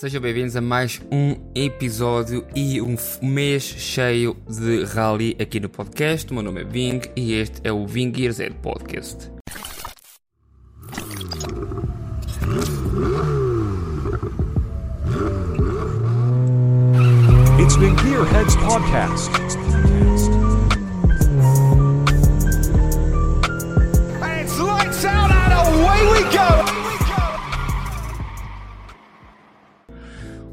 Sejam bem-vindos a mais um episódio e um mês cheio de rally aqui no podcast. O meu nome é Ving e este é o Ving Gears Ed Podcast. It's the Gearheads Podcast.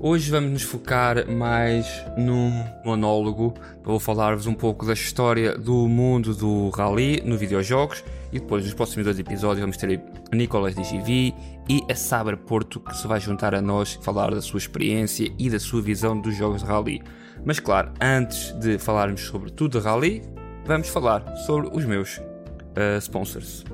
Hoje vamos nos focar mais num monólogo. Vou falar-vos um pouco da história do mundo do rally no videojogos e depois nos próximos dois episódios vamos ter Nicolas DGV e a Saber Porto que se vai juntar a nós falar da sua experiência e da sua visão dos jogos de rally. Mas claro, antes de falarmos sobre tudo de rally, vamos falar sobre os meus uh, sponsors.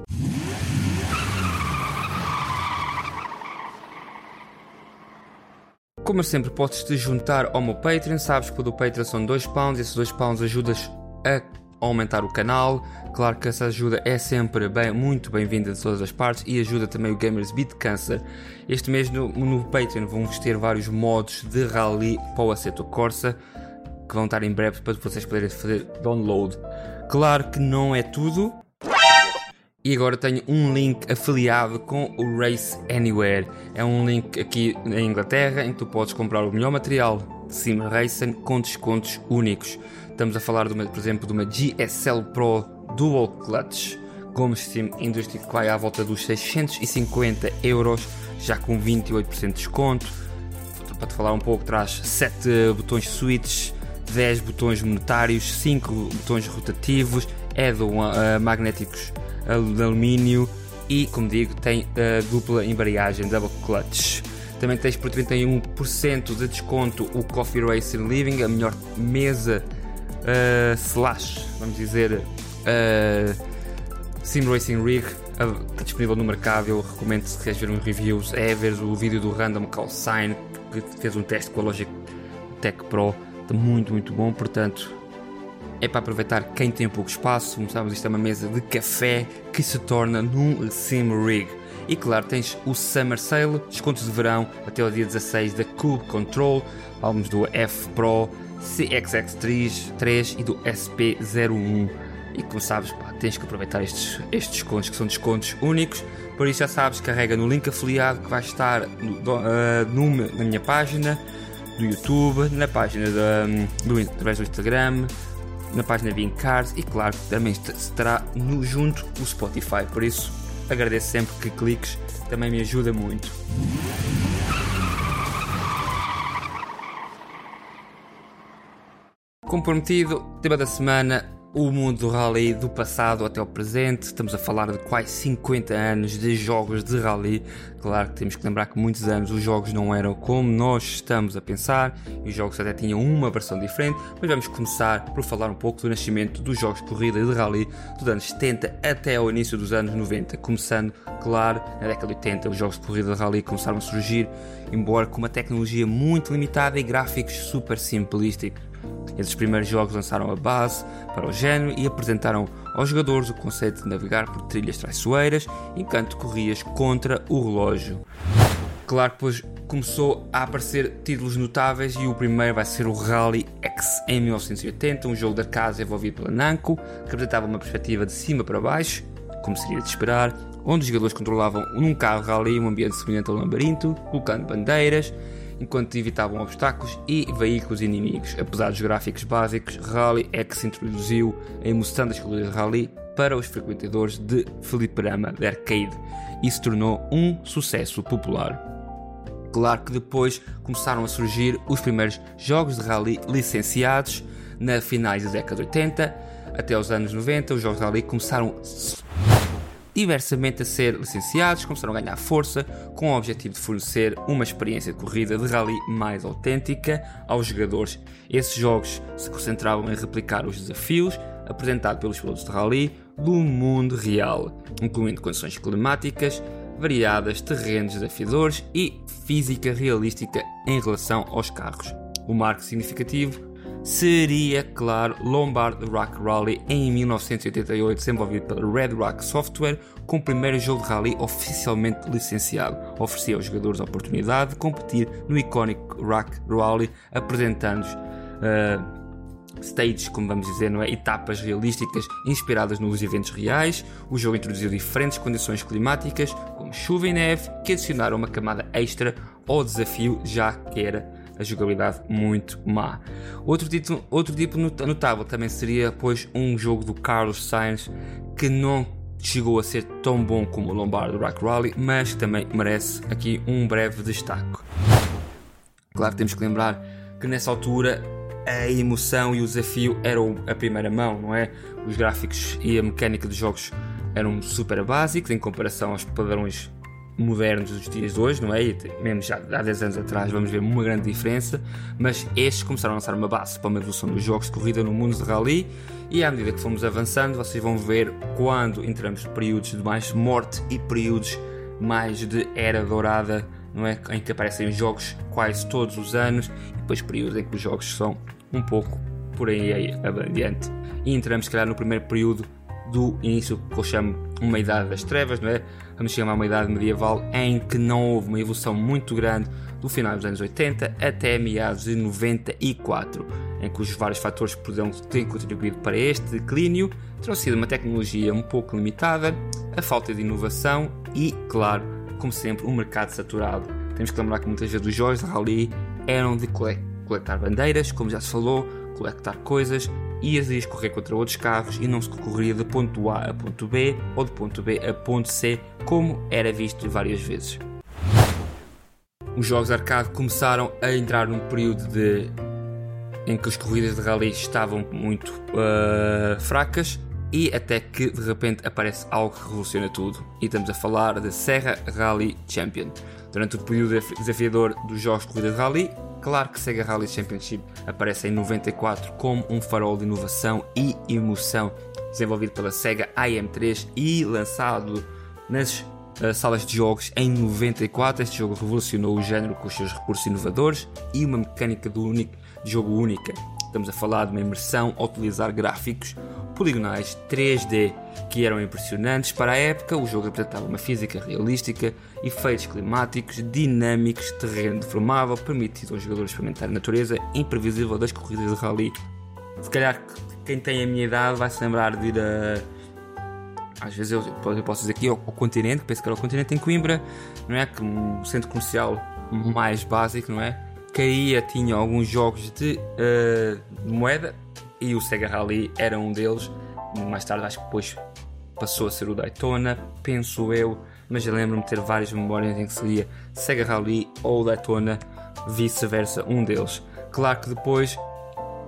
Como sempre, podes te juntar ao meu Patreon. Sabes que o do Patreon são 2 pounds. Esses 2 pounds ajudas a aumentar o canal. Claro que essa ajuda é sempre bem, muito bem-vinda de todas as partes e ajuda também o Gamers Beat Cancer. Este mês no, no Patreon vamos ter vários modos de rally para o Assetto Corsa que vão estar em breve para vocês poderem fazer download. Claro que não é tudo, e agora tenho um link afiliado com o Race Anywhere. É um link aqui na Inglaterra em que tu podes comprar o melhor material de Sim Racing com descontos únicos. Estamos a falar, uma, por exemplo, de uma GSL Pro Dual Clutch Gomes Sim Industry que vai à volta dos 650 euros, já com 28% de desconto. Para te falar um pouco, traz 7 botões switch, 10 botões monetários, 5 botões rotativos, add-on uh, magnéticos de alumínio e, como digo, tem a dupla embreagem Double Clutch. Também tens por 31% de desconto o Coffee Racing Living, a melhor mesa uh, slash, vamos dizer, uh, Sim Racing Rig. Está disponível no mercado. Eu recomendo se queres ver uns reviews, é ver o vídeo do Random Call Sign que fez um teste com a Logic Tech Pro. Muito, muito bom. Portanto, é para aproveitar quem tem pouco espaço. Sabes, isto é uma mesa de café que se torna num sim rig. E claro, tens o Summer Sale, descontos de verão até o dia 16 da Cube Control, álbuns do F Pro, CXX3 3 e do SP01. E como sabes, pá, tens que aproveitar estes, estes descontos, que são descontos únicos. Por isso já sabes, carrega no link afiliado que vai estar no, uh, na minha página do YouTube, na página da, do, através do Instagram, na página Cars e claro também estará no, junto o Spotify. Por isso agradeço sempre que cliques, também me ajuda muito. Como prometido, tema da semana o mundo do rally do passado até o presente. Estamos a falar de quase 50 anos de jogos de rally. Claro que temos que lembrar que muitos anos os jogos não eram como nós estamos a pensar e os jogos até tinham uma versão diferente. Mas vamos começar por falar um pouco do nascimento dos jogos de corrida e de rally dos anos 70 até ao início dos anos 90. Começando, claro, na década de 80, os jogos de corrida de rally começaram a surgir, embora com uma tecnologia muito limitada e gráficos super simplísticos. Esses primeiros jogos lançaram a base para o género e apresentaram aos jogadores o conceito de navegar por trilhas traiçoeiras enquanto corrias contra o relógio. Claro que depois começou a aparecer títulos notáveis e o primeiro vai ser o Rally X em 1980, um jogo da casa envolvido pela Namco, que apresentava uma perspectiva de cima para baixo, como seria de esperar, onde os jogadores controlavam num carro rally um ambiente semelhante ao labirinto, colocando bandeiras, enquanto evitavam obstáculos e veículos inimigos. Apesar dos gráficos básicos, Rally X introduziu a emoção das corridas de rally para os frequentadores de fliperama de arcade e se tornou um sucesso popular. Claro que depois começaram a surgir os primeiros jogos de rally licenciados na finais da década de 80 até os anos 90. Os jogos de rally começaram diversamente a ser licenciados, começaram a ganhar força com o objetivo de fornecer uma experiência de corrida de rally mais autêntica aos jogadores. Esses jogos se concentravam em replicar os desafios apresentados pelos pilotos de rally do mundo real, incluindo condições climáticas variadas, terrenos desafiadores e física realística em relação aos carros. O marco significativo seria, claro, Lombard Rock Rally em 1988, desenvolvido pela Red Rock Software, com o primeiro jogo de rally oficialmente licenciado. Oferecia aos jogadores a oportunidade de competir no icónico Rock Rally, apresentando-os uh, stages, como vamos dizer, não é? etapas realísticas inspiradas nos eventos reais. O jogo introduziu diferentes condições climáticas, como chuva e neve, que adicionaram uma camada extra ao desafio, já que era a jogabilidade muito má. Outro tipo, outro tipo notável também seria, pois, um jogo do Carlos Sainz que não chegou a ser tão bom como o Lombardo Rock Rally, mas também merece aqui um breve destaque. Claro, temos que lembrar que nessa altura a emoção e o desafio eram a primeira mão, não é? Os gráficos e a mecânica dos jogos eram super básicos em comparação aos padrões modernos dos dias de hoje, não é? E mesmo já há 10 anos atrás vamos ver uma grande diferença, mas estes começaram a lançar uma base para uma evolução dos jogos de corrida no mundo de rally e à medida que fomos avançando, vocês vão ver quando entramos períodos de mais morte e períodos mais de era dourada, não é? Em que aparecem jogos quase todos os anos e depois períodos em que os jogos são um pouco por aí adiante. E entramos, se calhar, no primeiro período do início que eu chamo uma idade das trevas, não é? Vamos chamar uma idade medieval em que não houve uma evolução muito grande do final dos anos 80 até meados de 94, em que os vários fatores que poderão ter contribuído para este declínio terão sido uma tecnologia um pouco limitada, a falta de inovação e, claro, como sempre, um mercado saturado. Temos que lembrar que muitas vezes os jogos de rally eram de coletar bandeiras, como já se falou, coletar coisas, ias a correr contra outros carros e não se correria de ponto A a ponto B ou de ponto B a ponto C, como era visto várias vezes. Os jogos arcade começaram a entrar num período de em que as corridas de rally estavam muito uh, fracas e até que de repente aparece algo que revoluciona tudo. E estamos a falar da Serra Rally Champion. Durante o período desafiador dos jogos de corrida de rally, Claro que Sega Rally Championship aparece em 94 como um farol de inovação e emoção, desenvolvido pela Sega AM3 e lançado nas uh, salas de jogos em 94. Este jogo revolucionou o género com os seus recursos inovadores e uma mecânica do único, de jogo única. Estamos a falar de uma imersão a utilizar gráficos poligonais 3D que eram impressionantes para a época. O jogo apresentava uma física realística, efeitos climáticos, dinâmicos, terreno deformável, permitindo aos jogadores experimentar a natureza imprevisível das corridas de rally. Se calhar quem tem a minha idade vai se lembrar de ir a. Às vezes eu, eu posso dizer aqui ao, ao continente, penso que era o continente em Coimbra, não é? Que um centro comercial mais básico, não é? Aí tinha alguns jogos de, uh, moeda e o Sega Rally era um deles. Mais tarde, acho que depois passou a ser o Daytona, penso eu, mas lembro-me de ter várias memórias em que seria Sega Rally ou Daytona, vice-versa, um deles. Claro que depois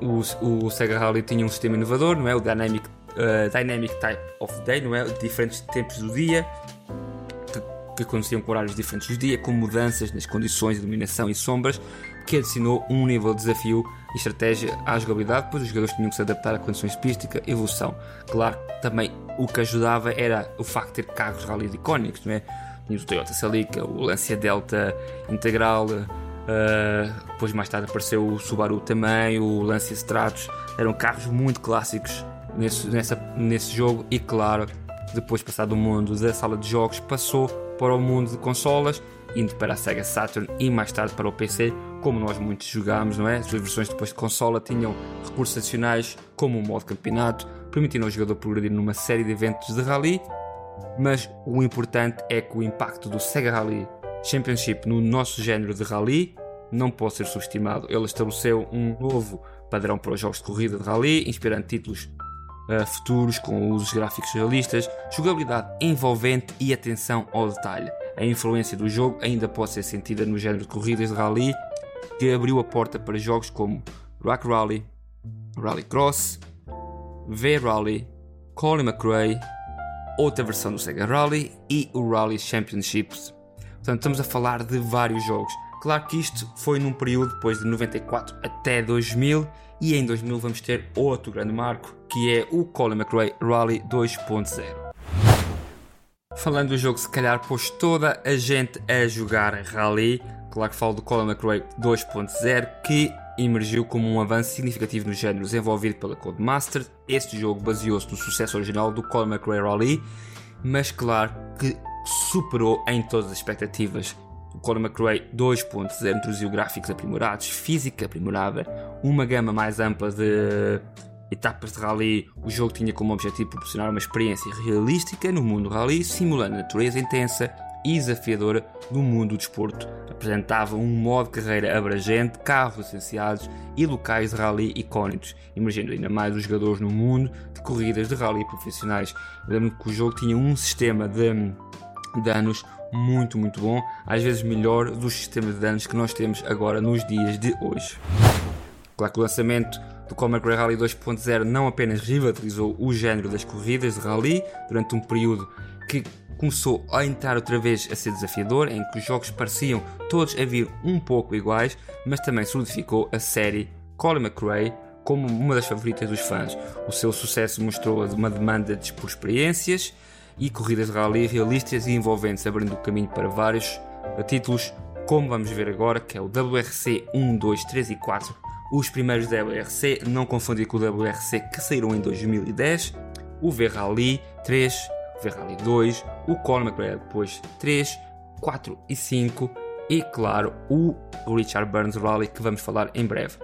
o, o Sega Rally tinha um sistema inovador, não é? O Dynamic, uh, Dynamic Type of Day, não é? Diferentes tempos do dia, que aconteciam com horários diferentes do dia, com mudanças nas condições de iluminação e sombras, que adicionou um nível de desafio e estratégia à jogabilidade, pois os jogadores tinham que se adaptar a condições de pista e evolução. Claro, também o que ajudava era o facto de ter carros rally icónicos, não é? O Toyota Celica, o Lancia Delta Integral, uh, depois mais tarde apareceu o Subaru também, o Lancia Stratos, eram carros muito clássicos nesse, nessa, nesse jogo e claro, depois passado do mundo da sala de jogos, passou para o mundo de consolas, indo para a Sega Saturn e mais tarde para o PC, como nós muitos jogámos, não é? As versões depois de consola tinham recursos adicionais, como o modo campeonato, permitindo ao jogador progredir numa série de eventos de rally, mas o importante é que o impacto do Sega Rally Championship no nosso género de rally não pode ser subestimado. Ele estabeleceu um novo padrão para os jogos de corrida de rally, inspirando títulos uh, futuros com usos gráficos realistas, jogabilidade envolvente e atenção ao detalhe. A influência do jogo ainda pode ser sentida no género de corridas de rally que abriu a porta para jogos como Rock Rally, Rally Cross, V-Rally, Colin McRae, outra versão do Sega Rally e o Rally Championships. Portanto, estamos a falar de vários jogos. Claro que isto foi num período depois de 94 até 2000 e em 2000 vamos ter outro grande marco que é o Colin McRae Rally 2.0. Falando do jogo, se calhar pôs toda a gente a jogar Rally, Claro que falo do Colin McRae 2.0, que emergiu como um avanço significativo no género desenvolvido pela Codemaster. Este jogo baseou-se no sucesso original do Colin McRae Rally, mas claro que superou em todas as expectativas. O Colin McRae 2.0 introduziu gráficos aprimorados, física aprimorada, uma gama mais ampla de etapas de rally. O jogo tinha como objetivo proporcionar uma experiência realística no mundo rally, simulando a natureza intensa e desafiadora do mundo do desporto. Apresentava um modo de carreira abrangente, carros licenciados e locais de rally icónicos, emergindo ainda mais os jogadores no mundo de corridas de rally profissionais. Lembro que o jogo tinha um sistema de danos muito, muito bom, às vezes melhor dos sistemas de danos que nós temos agora nos dias de hoje. Claro que o lançamento do Common Rally 2.0 não apenas revitalizou o género das corridas de rally durante um período que começou a entrar outra vez a ser desafiador, em que os jogos pareciam todos a vir um pouco iguais, mas também solidificou a série Colin McRae como uma das favoritas dos fãs. O seu sucesso mostrou uma demanda de por experiências e corridas de rally realistas e envolventes, abrindo o caminho para vários títulos, como vamos ver agora, que é o WRC 1, 2, 3 e 4. Os primeiros WRC, não confundir com o WRC que saíram em 2010, o V-Rally 3, V-Rally 2, o McRae depois 3, 4 e 5 e claro o Richard Burns Rally que vamos falar em breve.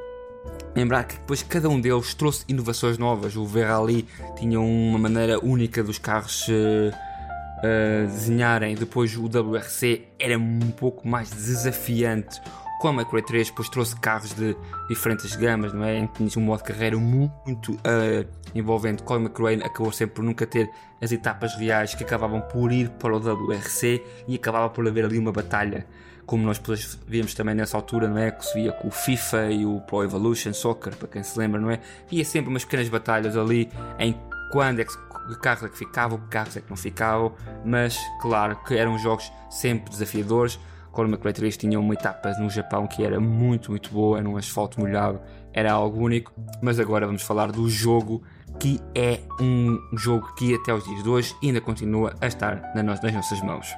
Lembrar que depois cada um deles trouxe inovações novas. O V-Rally tinha uma maneira única dos carros uh, uh, desenharem. Depois o WRC era um pouco mais desafiante. O a McRae 3 depois trouxe carros de diferentes gamas, não é? Em que tinha um modo de carreira muito uh, envolvente. Colin McRae acabou sempre por nunca ter as etapas reais que acabavam por ir para o WRC e acabava por haver ali uma batalha como nós depois víamos também nessa altura, não é? Que se via com o FIFA e o Pro Evolution Soccer, para quem se lembra, não é? Havia sempre umas pequenas batalhas ali em quando é que, que carros é que ficavam, que carros é que não ficavam, mas claro que eram jogos sempre desafiadores. Colin McRae 3 tinha uma etapa no Japão que era muito, muito boa, era um asfalto molhado, era algo único, mas agora vamos falar do jogo que é um jogo que até os dias de hoje ainda continua a estar nas nossas mãos.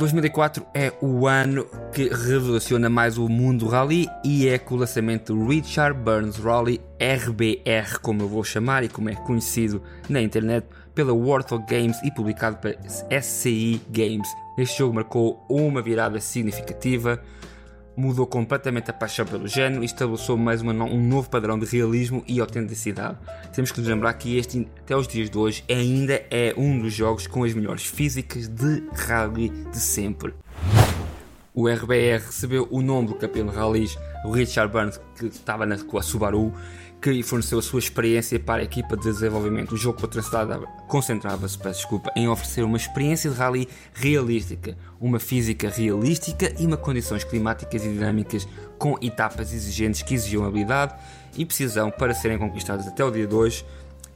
2004 é o ano que revoluciona mais o mundo do rally e é com o lançamento do Richard Burns Rally RBR, como eu vou chamar e como é conhecido na internet pela Warthog Games e publicado pela SCI Games. Este jogo marcou uma virada significativa mudou completamente a paixão pelo género e estabeleceu mais uma, um novo padrão de realismo e autenticidade. Temos que nos lembrar que este, até os dias de hoje, ainda é um dos jogos com as melhores físicas de rally de sempre. O RBR recebeu o nome do campeão de rallies, o Richard Burns, que estava na, com a Subaru, que forneceu a sua experiência para a equipa de desenvolvimento. O jogo concentrava-se desculpa, em oferecer uma experiência de rally realística, uma física realística e uma condições climáticas e dinâmicas com etapas exigentes que exigiam habilidade e precisão para serem conquistadas até o dia de hoje.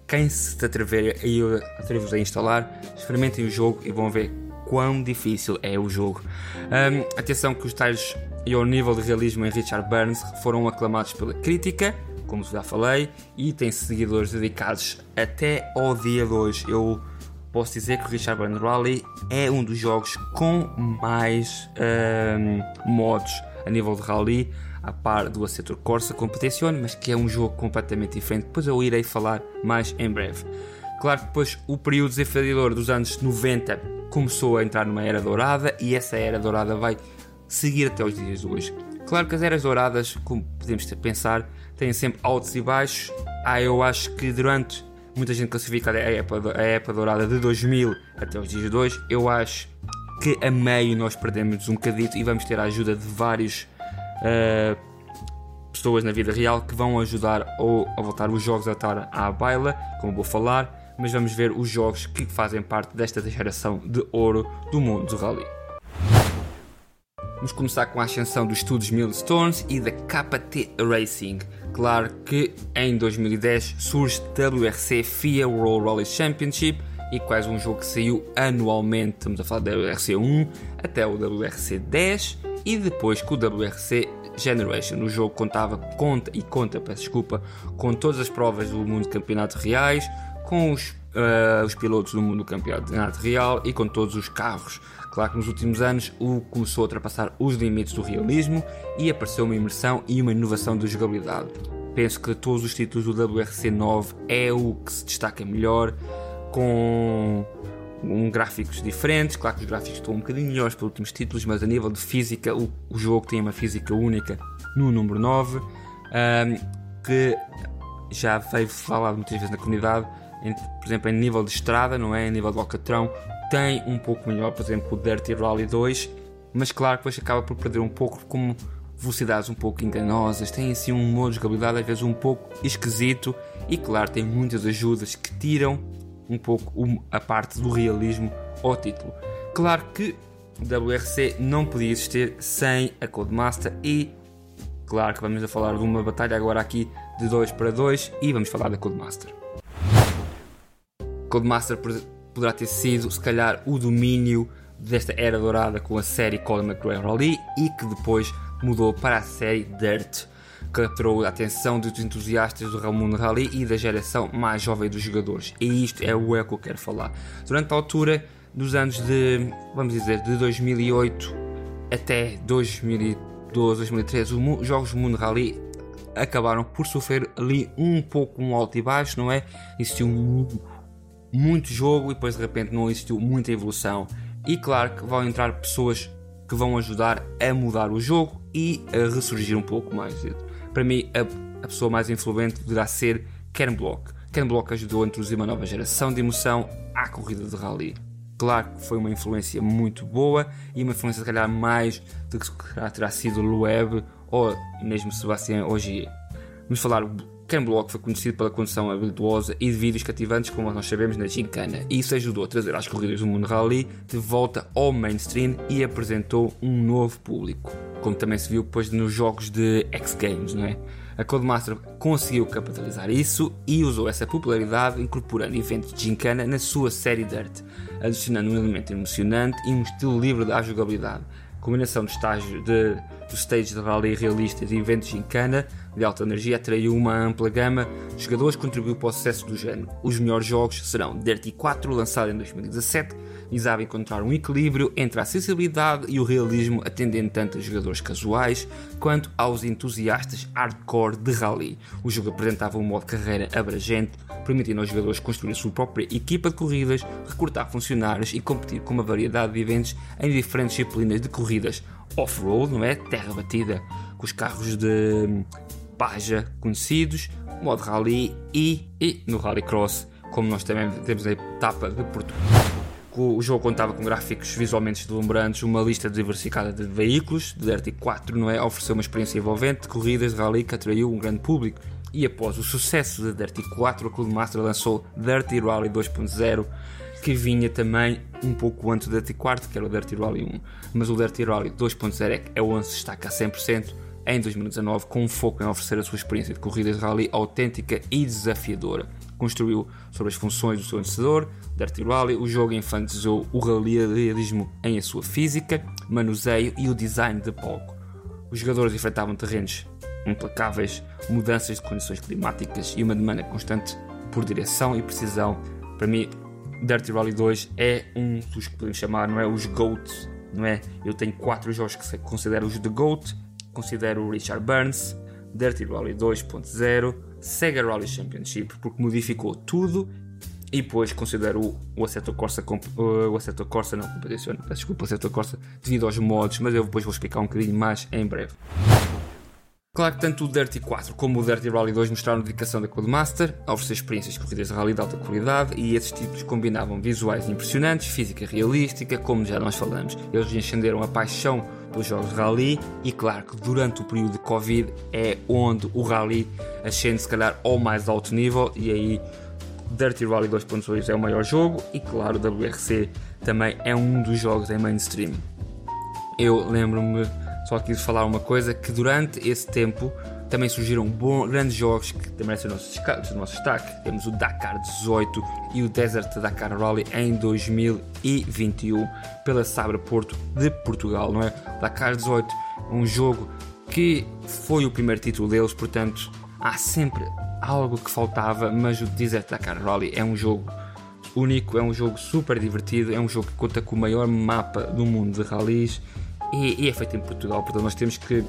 Quem se atrever a, atrever a instalar, experimentem o jogo e vão ver quão difícil é o jogo. Um, atenção que os tais e o nível de realismo em Richard Burns foram aclamados pela crítica como já falei, e tem seguidores dedicados até ao dia de hoje. Eu posso dizer que o Richard Burns Rally é um dos jogos com mais um, modos a nível de rally, a par do Assetto Corsa Competizione, mas que é um jogo completamente diferente. Depois eu irei falar mais em breve. Claro que depois o período desafiador dos anos 90 começou a entrar numa era dourada e essa era dourada vai seguir até os dias de hoje. Claro que as eras douradas, como podemos pensar, têm sempre altos e baixos. Ah, eu acho que durante muita gente classifica a época, a época dourada de 2000 até os dias de hoje. Eu acho que a meio nós perdemos um bocadito e vamos ter a ajuda de várias uh, pessoas na vida real que vão ajudar ou a voltar os jogos a estar à baila, como vou falar, mas vamos ver os jogos que fazem parte desta geração de ouro do mundo do rally. Vamos começar com a ascensão dos estudos Millstones e da KT Racing. Claro que em 2010 surge WRC FIA World Rally Championship e quase um jogo que saiu anualmente. Estamos a falar do WRC 1 até o WRC 10 e depois com o WRC Generation. O jogo contava conta e conta, peço desculpa, com todas as provas do mundo campeonato reais, com os, uh, os pilotos do mundo do campeonato real e com todos os carros Claro que nos últimos anos o começou a ultrapassar os limites do realismo e apareceu uma imersão e uma inovação de jogabilidade. Penso que todos os títulos do WRC 9 é o que se destaca melhor, com um, gráficos diferentes. Claro que os gráficos estão um bocadinho melhores pelos últimos títulos, mas a nível de física, o, o jogo tem uma física única no número 9, um, que já veio falado muitas vezes na comunidade. Por exemplo, em nível de estrada, não é? Em nível de Alcatrão, tem um pouco melhor, por exemplo, o Dirty Rally 2, mas claro que depois acaba por perder um pouco como velocidades um pouco enganosas, tem assim um modo de jogabilidade às vezes um pouco esquisito e claro, tem muitas ajudas que tiram um pouco a parte do realismo ao título. Claro que WRC não podia existir sem a Codemaster e claro que vamos a falar de uma batalha agora aqui de 2 para 2 e vamos falar da Codemaster. Codemaster poderá ter sido se calhar o domínio desta era dourada com a série Colin McRae Rally e que depois mudou para a série Dirt, que capturou a atenção dos entusiastas do Ramon Rally e da geração mais jovem dos jogadores. E isto é o é que eu quero falar. Durante a altura dos anos de, vamos dizer, de 2008 até 2012, 2013, os jogos do Mundo Rally acabaram por sofrer ali um pouco um alto e baixo, não é? Existiu muito, muito jogo e depois de repente não existiu muita evolução. E claro que vão entrar pessoas que vão ajudar a mudar o jogo e a ressurgir um pouco mais. Para mim, a, a pessoa mais influente deverá ser Ken Block. Ken Block ajudou a introduzir uma nova geração de emoção à corrida de rally. Claro que foi uma influência muito boa e uma influência, se calhar, mais do que terá sido Loeb ou mesmo Sebastian Ogier. Vamos falar Ken Block foi conhecido pela condução habilidosa e de vídeos cativantes, como nós sabemos, na Gincana. Isso ajudou a trazer as corridas do mundo rally de volta ao mainstream e apresentou um novo público. Como também se viu depois nos jogos de X Games, não é? A Codemaster conseguiu capitalizar isso e usou essa popularidade incorporando eventos de Gincana na sua série Dirt, adicionando um elemento emocionante e um estilo livre da jogabilidade. A combinação de estágio de, do stage de rally realista e eventos Gincana de alta energia atraiu uma ampla gama de jogadores que contribuiu para o sucesso do género. Os melhores jogos serão Dirty 4, lançado em 2017, visava encontrar um equilíbrio entre a acessibilidade e o realismo, atendendo tanto a jogadores casuais quanto aos entusiastas hardcore de rally. O jogo apresentava um modo carreira abrangente, permitindo aos jogadores construir a sua própria equipa de corridas, recrutar funcionários e competir com uma variedade de eventos em diferentes disciplinas de corridas off-road, não é? Terra batida, com os carros de Baja conhecidos, modo rally e, e no rallycross, como nós também temos a etapa de Portugal. O jogo contava com gráficos visualmente deslumbrantes, uma lista diversificada de veículos, de Dirty 4 não é? ofereceu uma experiência envolvente de corridas de rally que atraiu um grande público. E após o sucesso de Dirty 4, a Codemaster lançou Dirty Rally 2.0, que vinha também um pouco antes do Dirty 4, que era o Dirty Rally 1. Mas o Dirty Rally 2.0 é onde se destaca a 100%, em 2019 com um foco em oferecer a sua experiência de corrida de rally autêntica e desafiadora. Construiu sobre as funções do seu vencedor, Dirty Rally, o jogo enfatizou o realismo em a sua física, manuseio e o design de palco. Os jogadores enfrentavam terrenos implacáveis, mudanças de condições climáticas e uma demanda constante por direção e precisão. Para mim, Dirty Rally 2 é um dos que podemos chamar, não é? Os GOATs, não é? Eu tenho quatro jogos que considero os de GOAT considero o Richard Burns, Dirty Rally 2.0, Sega Rally Championship, porque modificou tudo e depois considero o Assetto Corsa, o Assetto Corsa não, competição, desculpa, o Assetto Corsa devido aos modos, mas eu depois vou explicar um bocadinho mais em breve. Claro que tanto o Dirty 4 como o Dirty Rally 2 mostraram dedicação da Codemaster oferecer experiências de corridas de rally de alta qualidade e esses títulos combinavam visuais impressionantes, física realística, como já nós falamos. Eles encenderam a paixão pelos jogos de rally. E claro que durante o período de Covid é onde o rally ascende se calhar ao mais alto nível. E aí Dirty Rally 2.2 é o maior jogo. E claro WRC também é um dos jogos em mainstream. Eu lembro-me só quis falar uma coisa que durante esse tempo também surgiram bons, grandes jogos que merecem o nosso, o nosso destaque. Temos o Dakar 18 e o Desert Dakar Rally em 2021 pela Sabre Porto de Portugal, não é? Dakar 18 um jogo que foi o primeiro título deles, portanto há sempre algo que faltava, mas o Desert Dakar Rally é um jogo único, é um jogo super divertido, é um jogo que conta com o maior mapa do mundo de rallies e, e é feito em Portugal, portanto nós temos que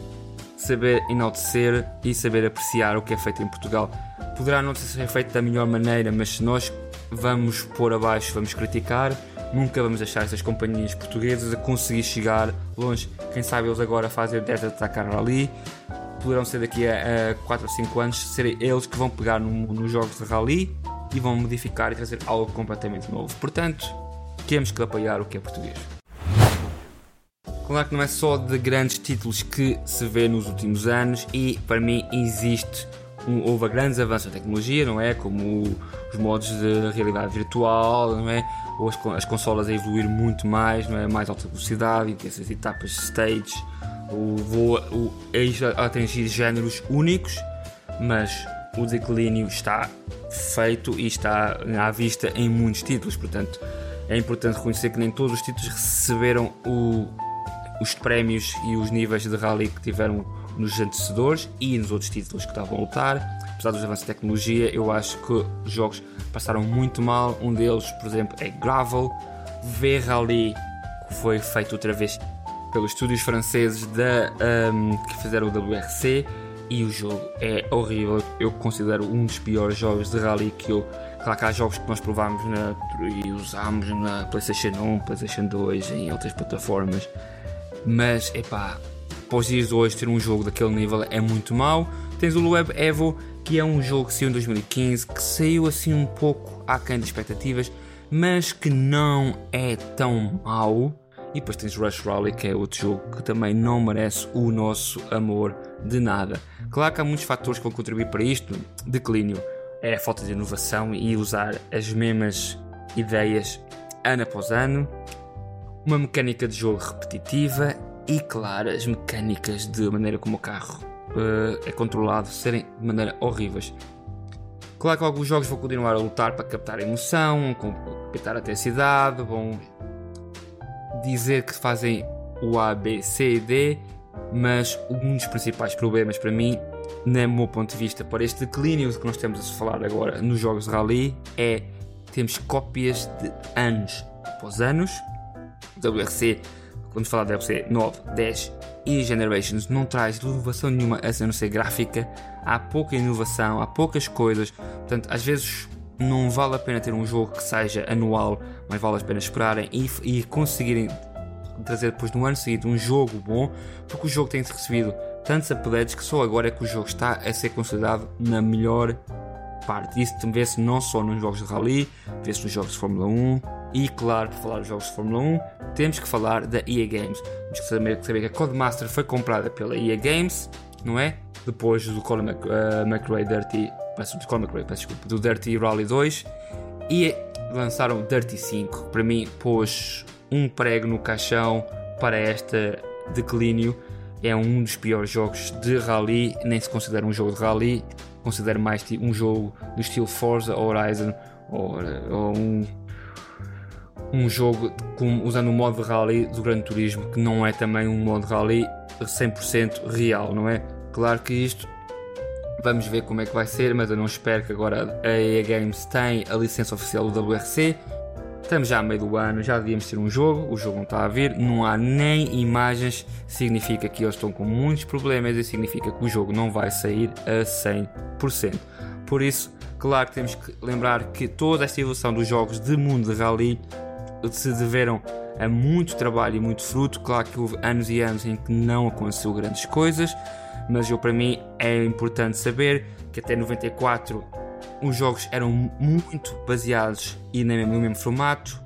saber enaltecer e saber apreciar o que é feito em Portugal. Poderá não ser feito da melhor maneira, mas se nós vamos pôr abaixo, vamos criticar, nunca vamos deixar essas companhias portuguesas a conseguir chegar longe. Quem sabe eles agora fazem o Desert Atacar ali, poderão ser daqui a, a 4 ou 5 anos, serem eles que vão pegar no, nos jogos de rally e vão modificar e trazer algo completamente novo. Portanto, temos que apoiar o que é português. Claro que não é só de grandes títulos que se vê nos últimos anos e para mim existe um, houve grandes avanços na tecnologia, não é? Como os modos de realidade virtual, não é? Ou as, as consolas a evoluir muito mais, não é? Mais alta velocidade, intensas etapas stage, o voo o, a atingir géneros únicos, mas o declínio está feito e está à vista em muitos títulos, portanto é importante reconhecer que nem todos os títulos receberam o, os prémios e os níveis de rally que tiveram nos antecedores e nos outros títulos que estavam a lutar. Apesar dos avanços de tecnologia, eu acho que os jogos passaram muito mal. Um deles, por exemplo, é Gravel, V-Rally, que foi feito outra vez pelos estúdios franceses da, um, que fizeram o WRC e o jogo é horrível. Eu considero um dos piores jogos de rally que eu. Claro que há jogos que nós provámos na, e usámos na PlayStation 1, PlayStation 2 e em outras plataformas, mas epá, para os dias de hoje ter um jogo daquele nível é muito mau. Tens o Web Evo, que é um jogo que saiu em 2015, que saiu assim um pouco aquém das expectativas, mas que não é tão mau. E depois tens Rush Rally, que é outro jogo que também não merece o nosso amor de nada. Claro que há muitos fatores que vão contribuir para isto. Declínio é a falta de inovação e usar as mesmas ideias ano após ano. Uma mecânica de jogo repetitiva e, claro, as mecânicas de maneira como o carro uh, é controlado serem de maneira horríveis. Claro que alguns jogos vão continuar a lutar para captar a emoção, captar a intensidade, vão dizer que fazem o A, B, C e D, mas um dos principais problemas para mim, no meu ponto de vista, para este declínio que nós temos a falar agora nos jogos de rally, é temos cópias de anos após anos. WRC, quando falar de WRC 9, 10 e Generations, não traz inovação nenhuma a não ser gráfica. Há pouca inovação, há poucas coisas. Portanto, às vezes não vale a pena ter um jogo que seja anual, mas vale a pena esperarem e, e conseguirem trazer depois no ano seguinte um jogo bom, porque o jogo tem recebido tantos updates que só agora é que o jogo está a ser considerado na melhor parte. Isso vê-se não só nos jogos de rally, vê-se nos jogos de Fórmula 1 e, claro, para falar dos jogos de Fórmula 1, temos que falar da EA Games. Temos que saber, saber que a Codemaster foi comprada pela EA Games, não é? Depois do Colin Mc, uh, McRae Dirty peço, Colin McRae, peço desculpa, do Dirty Rally 2 e lançaram Dirty 5. Para mim, pôs um prego no caixão para este declínio. É um dos piores jogos de rally, nem se considera um jogo de rally, considero mais um jogo do estilo Forza Horizon ou, ou um, um jogo com, usando o modo rally do Gran Turismo, que não é também um modo rally 100% real, não é? Claro que isto Vamos ver como é que vai ser, mas eu não espero que agora a EA Games tenha a licença oficial do WRC. Estamos já a meio do ano, já devíamos ter um jogo, o jogo não está a vir, não há nem imagens, significa que eles estão com muitos problemas e significa que o jogo não vai sair a 100%. Por isso, claro que temos que lembrar que toda esta evolução dos jogos de mundo de rally se deveram a muito trabalho e muito fruto. Claro que houve anos e anos em que não aconteceu grandes coisas, mas eu para mim é importante saber que até 94 os jogos eram muito baseados e no mesmo, no mesmo formato,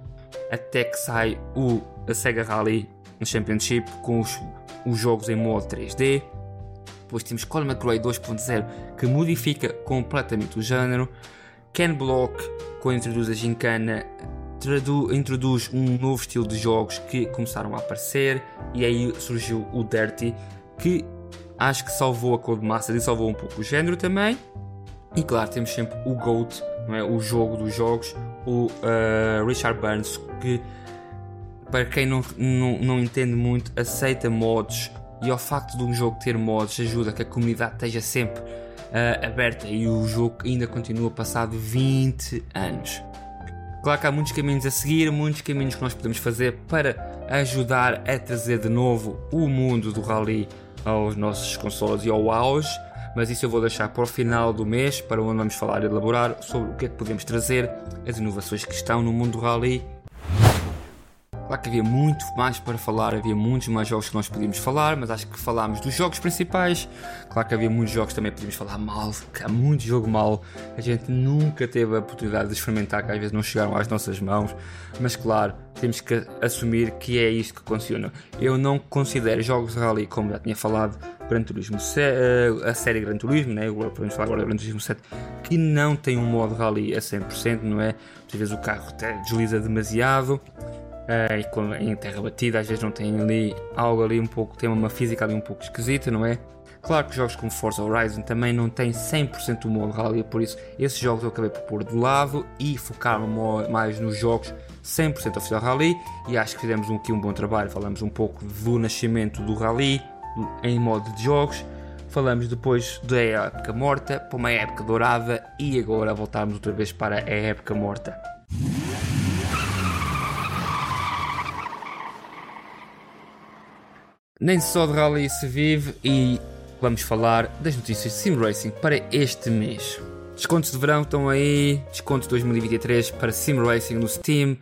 até que sai o a Sega Rally Championship com os, os jogos em modo 3D. Depois temos Colin McRae 2.0 que modifica completamente o género. Ken Block, quando introduz a gincana, introduz um novo estilo de jogos que começaram a aparecer e aí surgiu o Dirty que acho que salvou a Codemasters e salvou um pouco o género também. E claro, temos sempre o GOAT, não é? o jogo dos jogos, o uh, Richard Burns, que para quem não, não, não entende muito, aceita mods e ao facto de um jogo ter mods ajuda que a comunidade esteja sempre uh, aberta e o jogo ainda continua passado 20 anos. Claro que há muitos caminhos a seguir, muitos caminhos que nós podemos fazer para ajudar a trazer de novo o mundo do rally aos nossos consoles e ao auge, mas isso eu vou deixar para o final do mês, para onde vamos falar e elaborar sobre o que é que podemos trazer, as inovações que estão no mundo do rally Claro que havia muito mais para falar, havia muitos mais jogos que nós podíamos falar, mas acho que falámos dos jogos principais. Claro que havia muitos jogos que também podíamos falar mal, há muito jogo mal. A gente nunca teve a oportunidade de experimentar, que às vezes não chegaram às nossas mãos. Mas claro, temos que assumir que é isto que funciona. Eu não considero jogos de rally, como já tinha falado, Gran Turismo, eh, a série Gran Turismo, né? podemos falar agora Gran Turismo 7, que não tem um modo rally a 100%, não é? Às vezes o carro até desliza demasiado uh, e em terra batida, às vezes não tem ali algo ali um pouco, tem uma física ali um pouco esquisita, não é? Claro que jogos como Forza Horizon também não têm 100% do modo rally, por isso esses jogos eu acabei por pôr de lado e focar-me mais nos jogos 100% oficial rally e acho que fizemos aqui um bom trabalho. Falamos um pouco do nascimento do rally em modo de jogos, falamos depois da época morta para uma época dourada e agora voltarmos outra vez para a época morta. Nem só de rally se vive e vamos falar das notícias de Sim Racing para este mês. Descontos de verão estão aí, desconto 2023 para Sim Racing no Steam.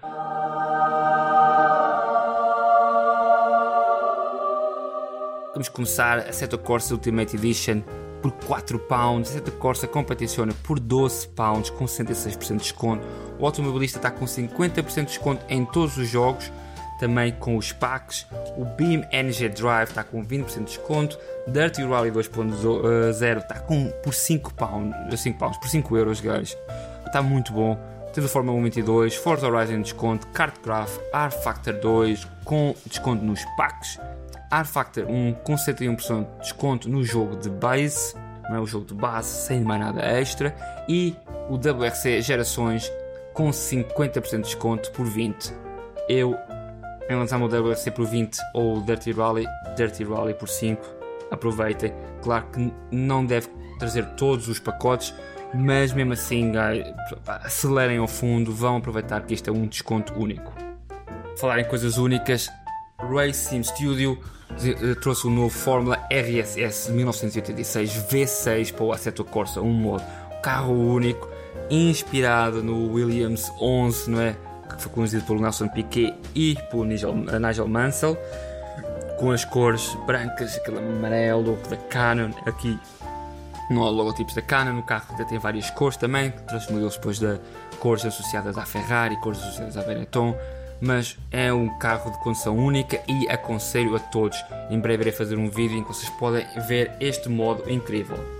Vamos começar a Seto Corsa Ultimate Edition por 4 pounds, a Seto Corsa Competizione por 12 pounds com 66% de desconto. O automobilista está com 50% de desconto em todos os jogos também com os packs. O Beam NG Drive está com 20% de desconto. Dirty Rally 2.0 está com, por 5 pounds, 5 pounds, por 5 euros, guys. Está muito bom. Temos a Fórmula 1 22, Forza Horizon desconto, Kartcraft, R Factor 2 com desconto nos packs. R Factor 1 com 71% de desconto no jogo de base, não é o jogo de base, sem mais nada extra. E o WRC Gerações com 50% de desconto por 20. Eu em lançar o WRC por 20 ou o Dirty Rally, Dirty Rally por 5. Aproveitem. Claro que não deve trazer todos os pacotes, mas mesmo assim, acelerem ao fundo, vão aproveitar que este é um desconto único. Falar em coisas únicas, Racing Studio eh, trouxe o novo Fórmula RSS 1986 V6 para o Assetto Corsa, um modo, carro único, inspirado no Williams 11, não é? Que foi conduzido pelo Nelson Piquet e por Nigel, Nigel Mansell, com as cores brancas, aquele amarelo da Canon, aqui no logotipos da Canon, o carro ainda tem várias cores também, trouxe modelos depois de cores associadas à Ferrari, cores associadas à Benetton, mas é um carro de condução única e aconselho a todos. Em breve irei fazer um vídeo em que vocês podem ver este modo incrível.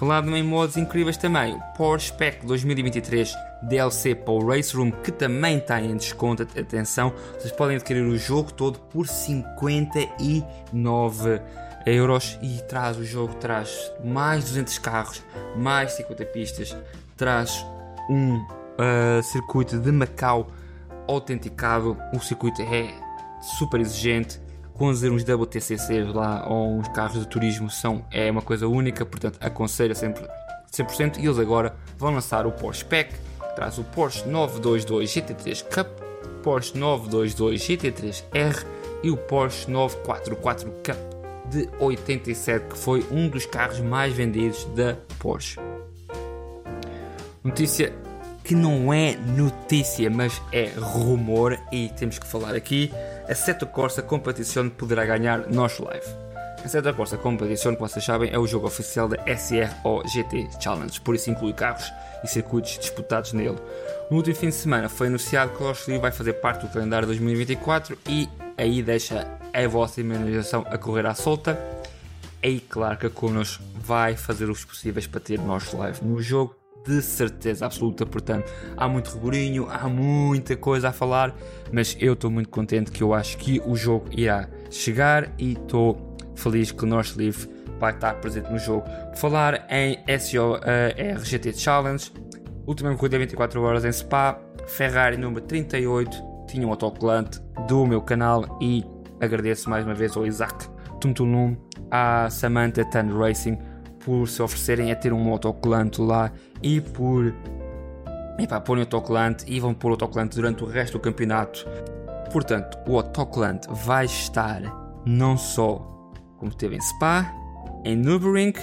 Falando em modos incríveis também, o Porsche Spec 2023 DLC para o Race Room, que também está em desconto. Atenção, vocês podem adquirir o jogo todo por 59 euros e traz o jogo traz mais 200 carros, mais 50 pistas, traz um uh, circuito de Macau autenticado. O circuito é super exigente conduzir uns WTCCs lá ou uns carros de turismo são, é uma coisa única, portanto aconselho sempre 100% e eles agora vão lançar o Porsche Pack, que traz o Porsche 922 GT3 Cup, Porsche 922 GT3R e o Porsche 944 Cup de 87, que foi um dos carros mais vendidos da Porsche. Notícia que não é notícia, mas é rumor e temos que falar aqui a Seto Corsa Competition poderá ganhar Nosh Live. A Seto Corsa Competition, como vocês sabem, é o jogo oficial da SRO GT Challenge, por isso inclui carros e circuitos disputados nele. No último fim de semana foi anunciado que o Live vai fazer parte do calendário 2024 e aí deixa a vossa imaginação a correr à solta. Aí, claro que a Kunos vai fazer os possíveis para ter Nosh Live no jogo de certeza absoluta. Portanto, há muito reburinho, há muita coisa a falar, mas eu estou muito contente que eu acho que o jogo irá chegar e estou feliz que o North Leaf vai estar presente no jogo. Falar em SO uh, eh, RGT Challenge, última corrida 24 horas em Spa, Ferrari número 38, tinha um autocolante do meu canal e agradeço mais uma vez ao Isaac Tumtulum, à Samantha Tan Racing por se oferecerem a ter um autocolante lá e por epá, põem autocolante e vão pôr autocolante durante o resto do campeonato. Portanto, o autocolante vai estar não só como teve em Spa, em Nürburgring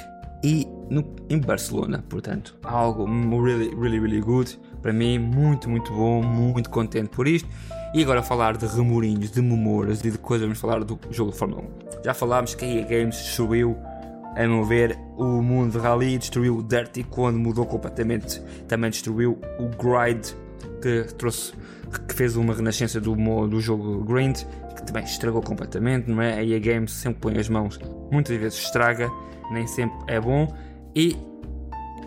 e no, em Barcelona. Portanto, algo really, really, really good. Para mim, muito, muito bom, muito contente por isto. E agora falar de remorinhos, de memoras e de coisas, vamos falar do jogo de Fórmula 1. Já falámos que a EA Games destruiu, a meu ver, o mundo de rally, destruiu o Dirty quando mudou completamente, também destruiu o Grind, que trouxe, que fez uma renascença do, do jogo Grind, que também estragou completamente, não é? A EA Games sempre põe as mãos, muitas vezes estraga, nem sempre é bom, e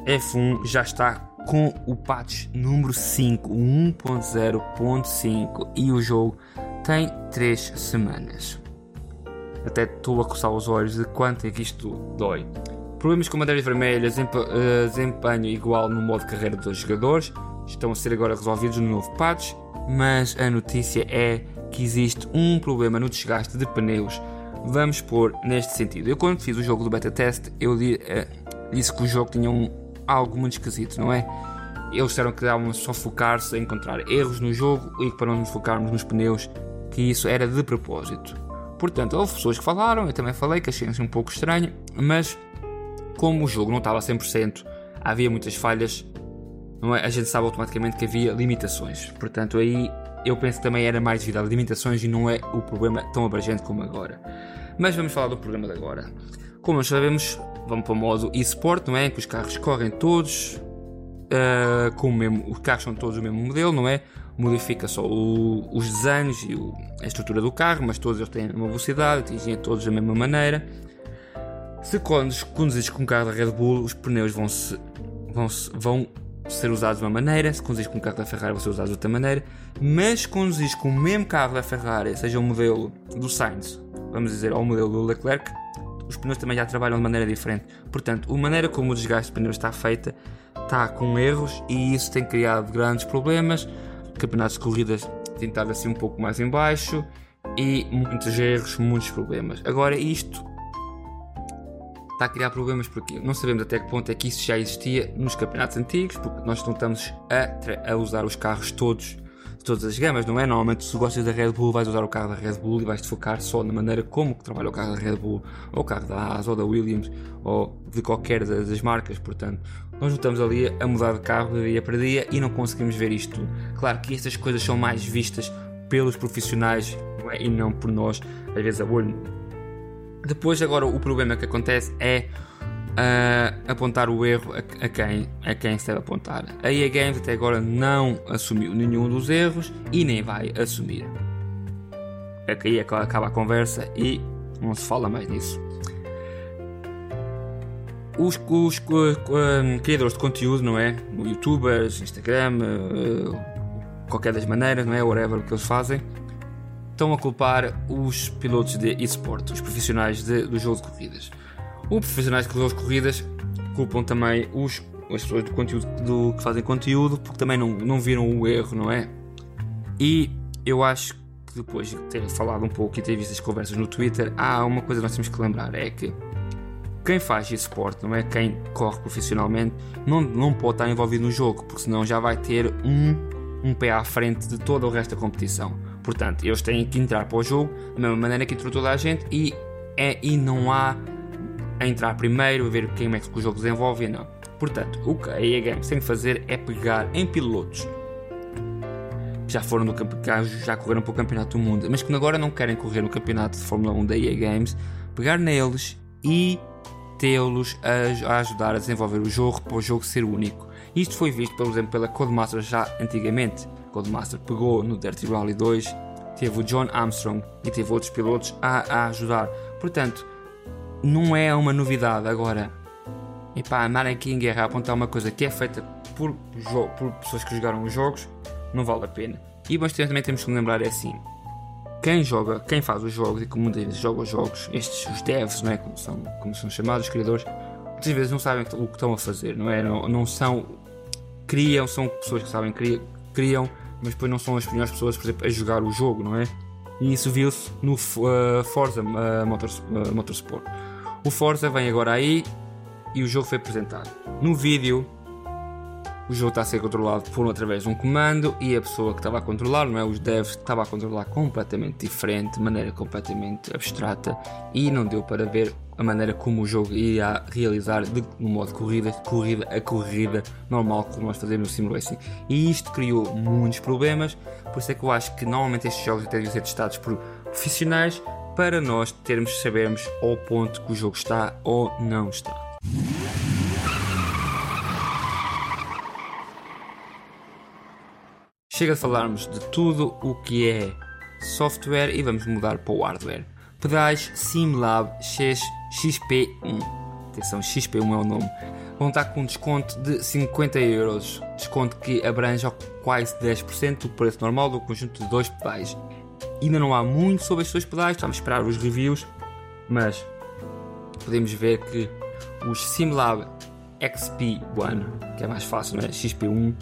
F1 já está com o patch número 5, 1.0.5 e o jogo tem 3 semanas. Até estou a coçar os olhos de quanto é que isto dói. Problemas com madeiras vermelhas, eh, desempenho igual no modo carreira dos jogadores, estão a ser agora resolvidos no novo patch, mas a notícia é que existe um problema no desgaste de pneus. Vamos pôr neste sentido. Eu quando fiz o jogo do beta test, eu eh, disse que o jogo tinha um, algo muito esquisito, não é? Eles disseram que davam só focar-se em encontrar erros no jogo e que para não nos focarmos nos pneus, que isso era de propósito. Portanto, houve pessoas que falaram, eu também falei que achei um pouco estranho, mas como o jogo não estava a 100%, havia muitas falhas, é? a gente sabe automaticamente que havia limitações. Portanto, aí eu penso que também era mais devido a limitações e não é o problema tão abrangente como agora. Mas vamos falar do problema de agora. Como nós sabemos, vamos para o modo eSport, não é? Em que os carros correm todos, uh, com o mesmo, os carros são todos o mesmo modelo, não é? Modifica só o, os desenhos e o, a estrutura do carro, mas todos eles têm a mesma velocidade, atingem todos da mesma maneira. Se conduzires com um carro da Red Bull, os pneus vão, -se, vão, -se, vão ser usados de uma maneira, se conduzires com um carro da Ferrari vão ser usados de outra maneira, mas se conduzires com o mesmo carro da Ferrari, seja o modelo do Sainz, vamos dizer, ou o modelo do Leclerc, os pneus também já trabalham de maneira diferente. Portanto, a maneira como o desgaste de pneus está feita está com erros e isso tem criado grandes problemas. Campeonatos de corridas têm estado assim um pouco mais em baixo e muitos erros, muitos problemas. Agora isto está a criar problemas porque não sabemos até que ponto é que isso já existia nos campeonatos antigos, porque nós não estamos a, a usar os carros todos de todas as gamas, não é? Normalmente, se gostas da Red Bull, vais usar o carro da Red Bull e vais te focar só na maneira como que trabalha o carro da Red Bull, ou o carro da Haas, ou da Williams, ou de qualquer das, marcas. Portanto, nós estamos ali a mudar de carro de dia para dia e não conseguimos ver isto tudo. Claro que estas coisas são mais vistas pelos profissionais não é? e não por nós, às vezes a olho. Depois, agora, o problema que acontece é uh, apontar o erro a, a, quem, a quem se deve apontar. A EA Games até agora não assumiu nenhum dos erros e nem vai assumir. Aqui é acaba a conversa e não se fala mais nisso. Os, os uh, criadores de conteúdo, não é? Youtubers, Instagram, uh, qualquer das maneiras, não é? Whatever que eles fazem, estão a culpar os pilotos de eSport, os profissionais de, do jogo de corridas. Os profissionais de corridas culpam também os, as pessoas do conteúdo do, que fazem conteúdo porque também não, não viram o erro, não é? E eu acho que depois de ter falado um pouco e ter visto as conversas no Twitter, há uma coisa que nós temos que lembrar: é que quem faz esporte, não é? Quem corre profissionalmente, não, não pode estar envolvido no jogo, porque senão já vai ter um, um pé à frente de todo o resto da competição. Portanto, eles têm que entrar para o jogo da mesma maneira que entrou toda a gente e, é, e não há a entrar primeiro, a ver quem é que o jogo desenvolve e não. Portanto, o que a EA Games tem que fazer é pegar em pilotos que já foram do já correram para o Campeonato do Mundo, mas que agora não querem correr no Campeonato de Fórmula 1 da EA Games, pegar neles e tê-los a, a, ajudar a desenvolver o jogo para o jogo ser único. Isto foi visto, por exemplo, pela Codemaster já antigamente. Codemaster pegou no Dirty Rally 2, teve o John Armstrong e teve outros pilotos a, a ajudar. Portanto, não é uma novidade agora. E pá, andar aqui em guerra a apontar uma coisa que é feita por, por pessoas que jogaram os jogos, não vale a pena. E mas também temos que lembrar é assim: quem joga, quem faz os jogos e que muitas vezes joga os jogos, estes os devs, não é? como, são, como são chamados, os criadores, muitas vezes não sabem o que estão a fazer, não é? Não, não são. Criam, são pessoas que sabem, criam, criam, mas depois não são as melhores pessoas, por exemplo, a jogar o jogo, não é? E isso viu-se no uh, Forza uh, Motors, uh, Motorsport. O Forza vem agora aí e o jogo foi apresentado. No vídeo, o jogo está a ser controlado por através de um comando e a pessoa que estava a controlar, não é? Os devs estava a controlar completamente diferente, de maneira completamente abstrata e não deu para ver a maneira como o jogo ia realizar de, no modo corrida, corrida a corrida normal como nós fazemos no Sim Racing. E isto criou muitos problemas, por isso é que eu acho que normalmente estes jogos devem ser testados por profissionais para nós termos sabermos ao ponto que o jogo está ou não está. Chega de falarmos de tudo o que é software e vamos mudar para o hardware. Pedais SimLab XP1. Atenção, XP1 é o nome. Vão estar com um desconto de 50 euros. Desconto que abrange quase 10% do preço normal do conjunto de dois pedais. Ainda não há muito sobre estes dois pedais, estamos a esperar os reviews, mas podemos ver que os SimLab XP1, que é mais fácil, não é? XP1,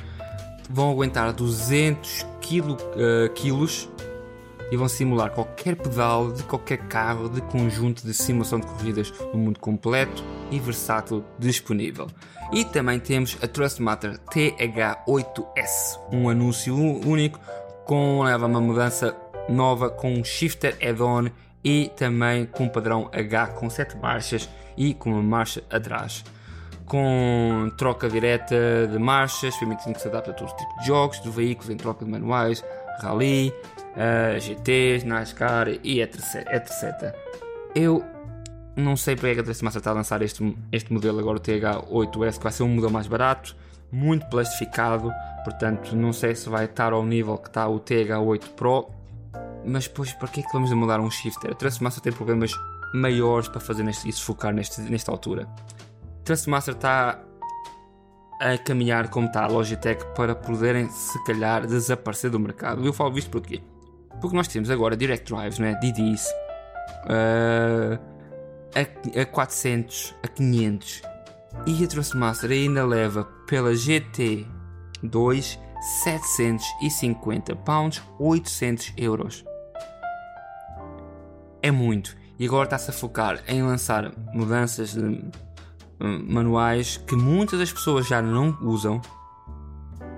vão aguentar 200 kg, uh, quilos e vão simular qualquer pedal de qualquer carro de conjunto de simulação de corridas no mundo completo e versátil disponível. E também temos a Trustmaster TH8S, um anúncio único com leva uma mudança nova com um shifter add-on e também com um padrão H com 7 marchas e com uma marcha atrás. Com troca direta de marchas, permitindo que se adapte a todos os tipos de jogos, de veículos em troca de manuais, rally, uh, GTs, NASCAR e etc, etc. Eu não sei porque é que a Tracemaster está a lançar este, este modelo agora, o TH8S, que vai ser um modelo mais barato, muito plastificado, portanto não sei se vai estar ao nível que está o TH8 Pro, mas depois para que é que vamos mudar um shifter? A Tracemaster tem problemas maiores para fazer neste, e se focar neste, nesta altura. A Tracemaster está a caminhar como está a Logitech para poderem se calhar desaparecer do mercado. Eu falo isto porquê? Porque nós temos agora Direct Drives, né? DDs uh, a, a 400, a 500 e a Trustmaster ainda leva pela GT2 750 pounds, 800 euros. É muito. E agora está-se a focar em lançar mudanças de manuais que muitas das pessoas já não usam.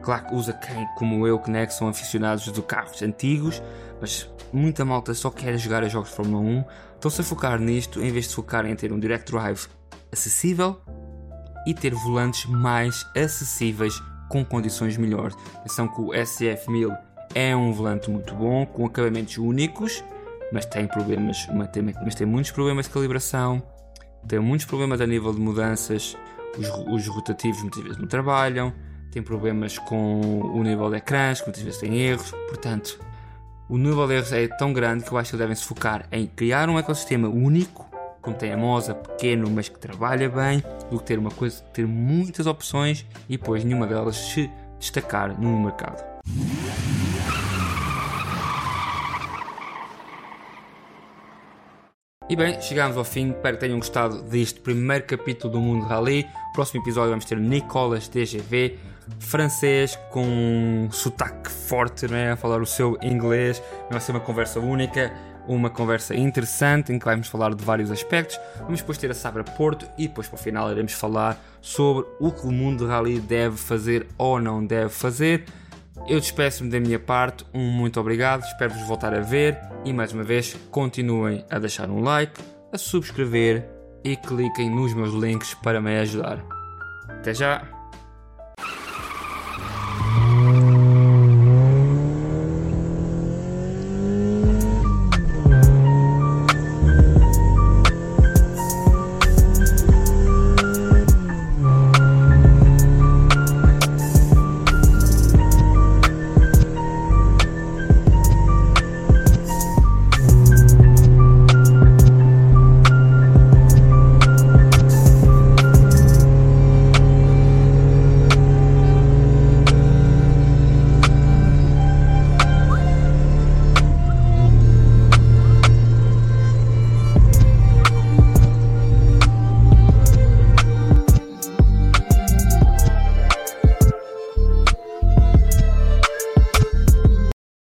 Claro que usa quem, como eu, que, né, que são aficionados de carros antigos, mas muita malta só quer jogar a jogos de Fórmula 1. Estão-se a focar nisto em vez de focar em ter um Direct Drive acessível e ter volantes mais acessíveis com condições melhores. Atenção que o SF1000 é um volante muito bom, com acabamentos únicos, mas tem problemas, mas tem muitos problemas de calibração, tem muitos problemas a nível de mudanças, os, os rotativos muitas vezes não trabalham, tem problemas com o nível de ecrãs, que muitas vezes tem erros, portanto, o nível de erros é tão grande que eu acho que devem se focar em criar um ecossistema único, como tem a Mosa, pequeno, mas que trabalha bem, do que ter uma coisa, ter muitas opções e depois nenhuma delas se destacar no mercado. E bem, chegamos ao fim. Espero que tenham gostado deste primeiro capítulo do Mundo Rally. Próximo episódio vamos ter Nicolas DGV, francês com um sotaque forte, é? a falar o seu inglês. Vai ser uma conversa única, uma conversa interessante em que vamos falar de vários aspectos. Vamos depois ter a Sabra Porto e depois para o final iremos falar sobre o que o Mundo Rally deve fazer ou não deve fazer. Eu despeço-me da minha parte, um muito obrigado, espero-vos voltar a ver e mais uma vez continuem a deixar um like, a subscrever e cliquem nos meus links para me ajudar. Até já!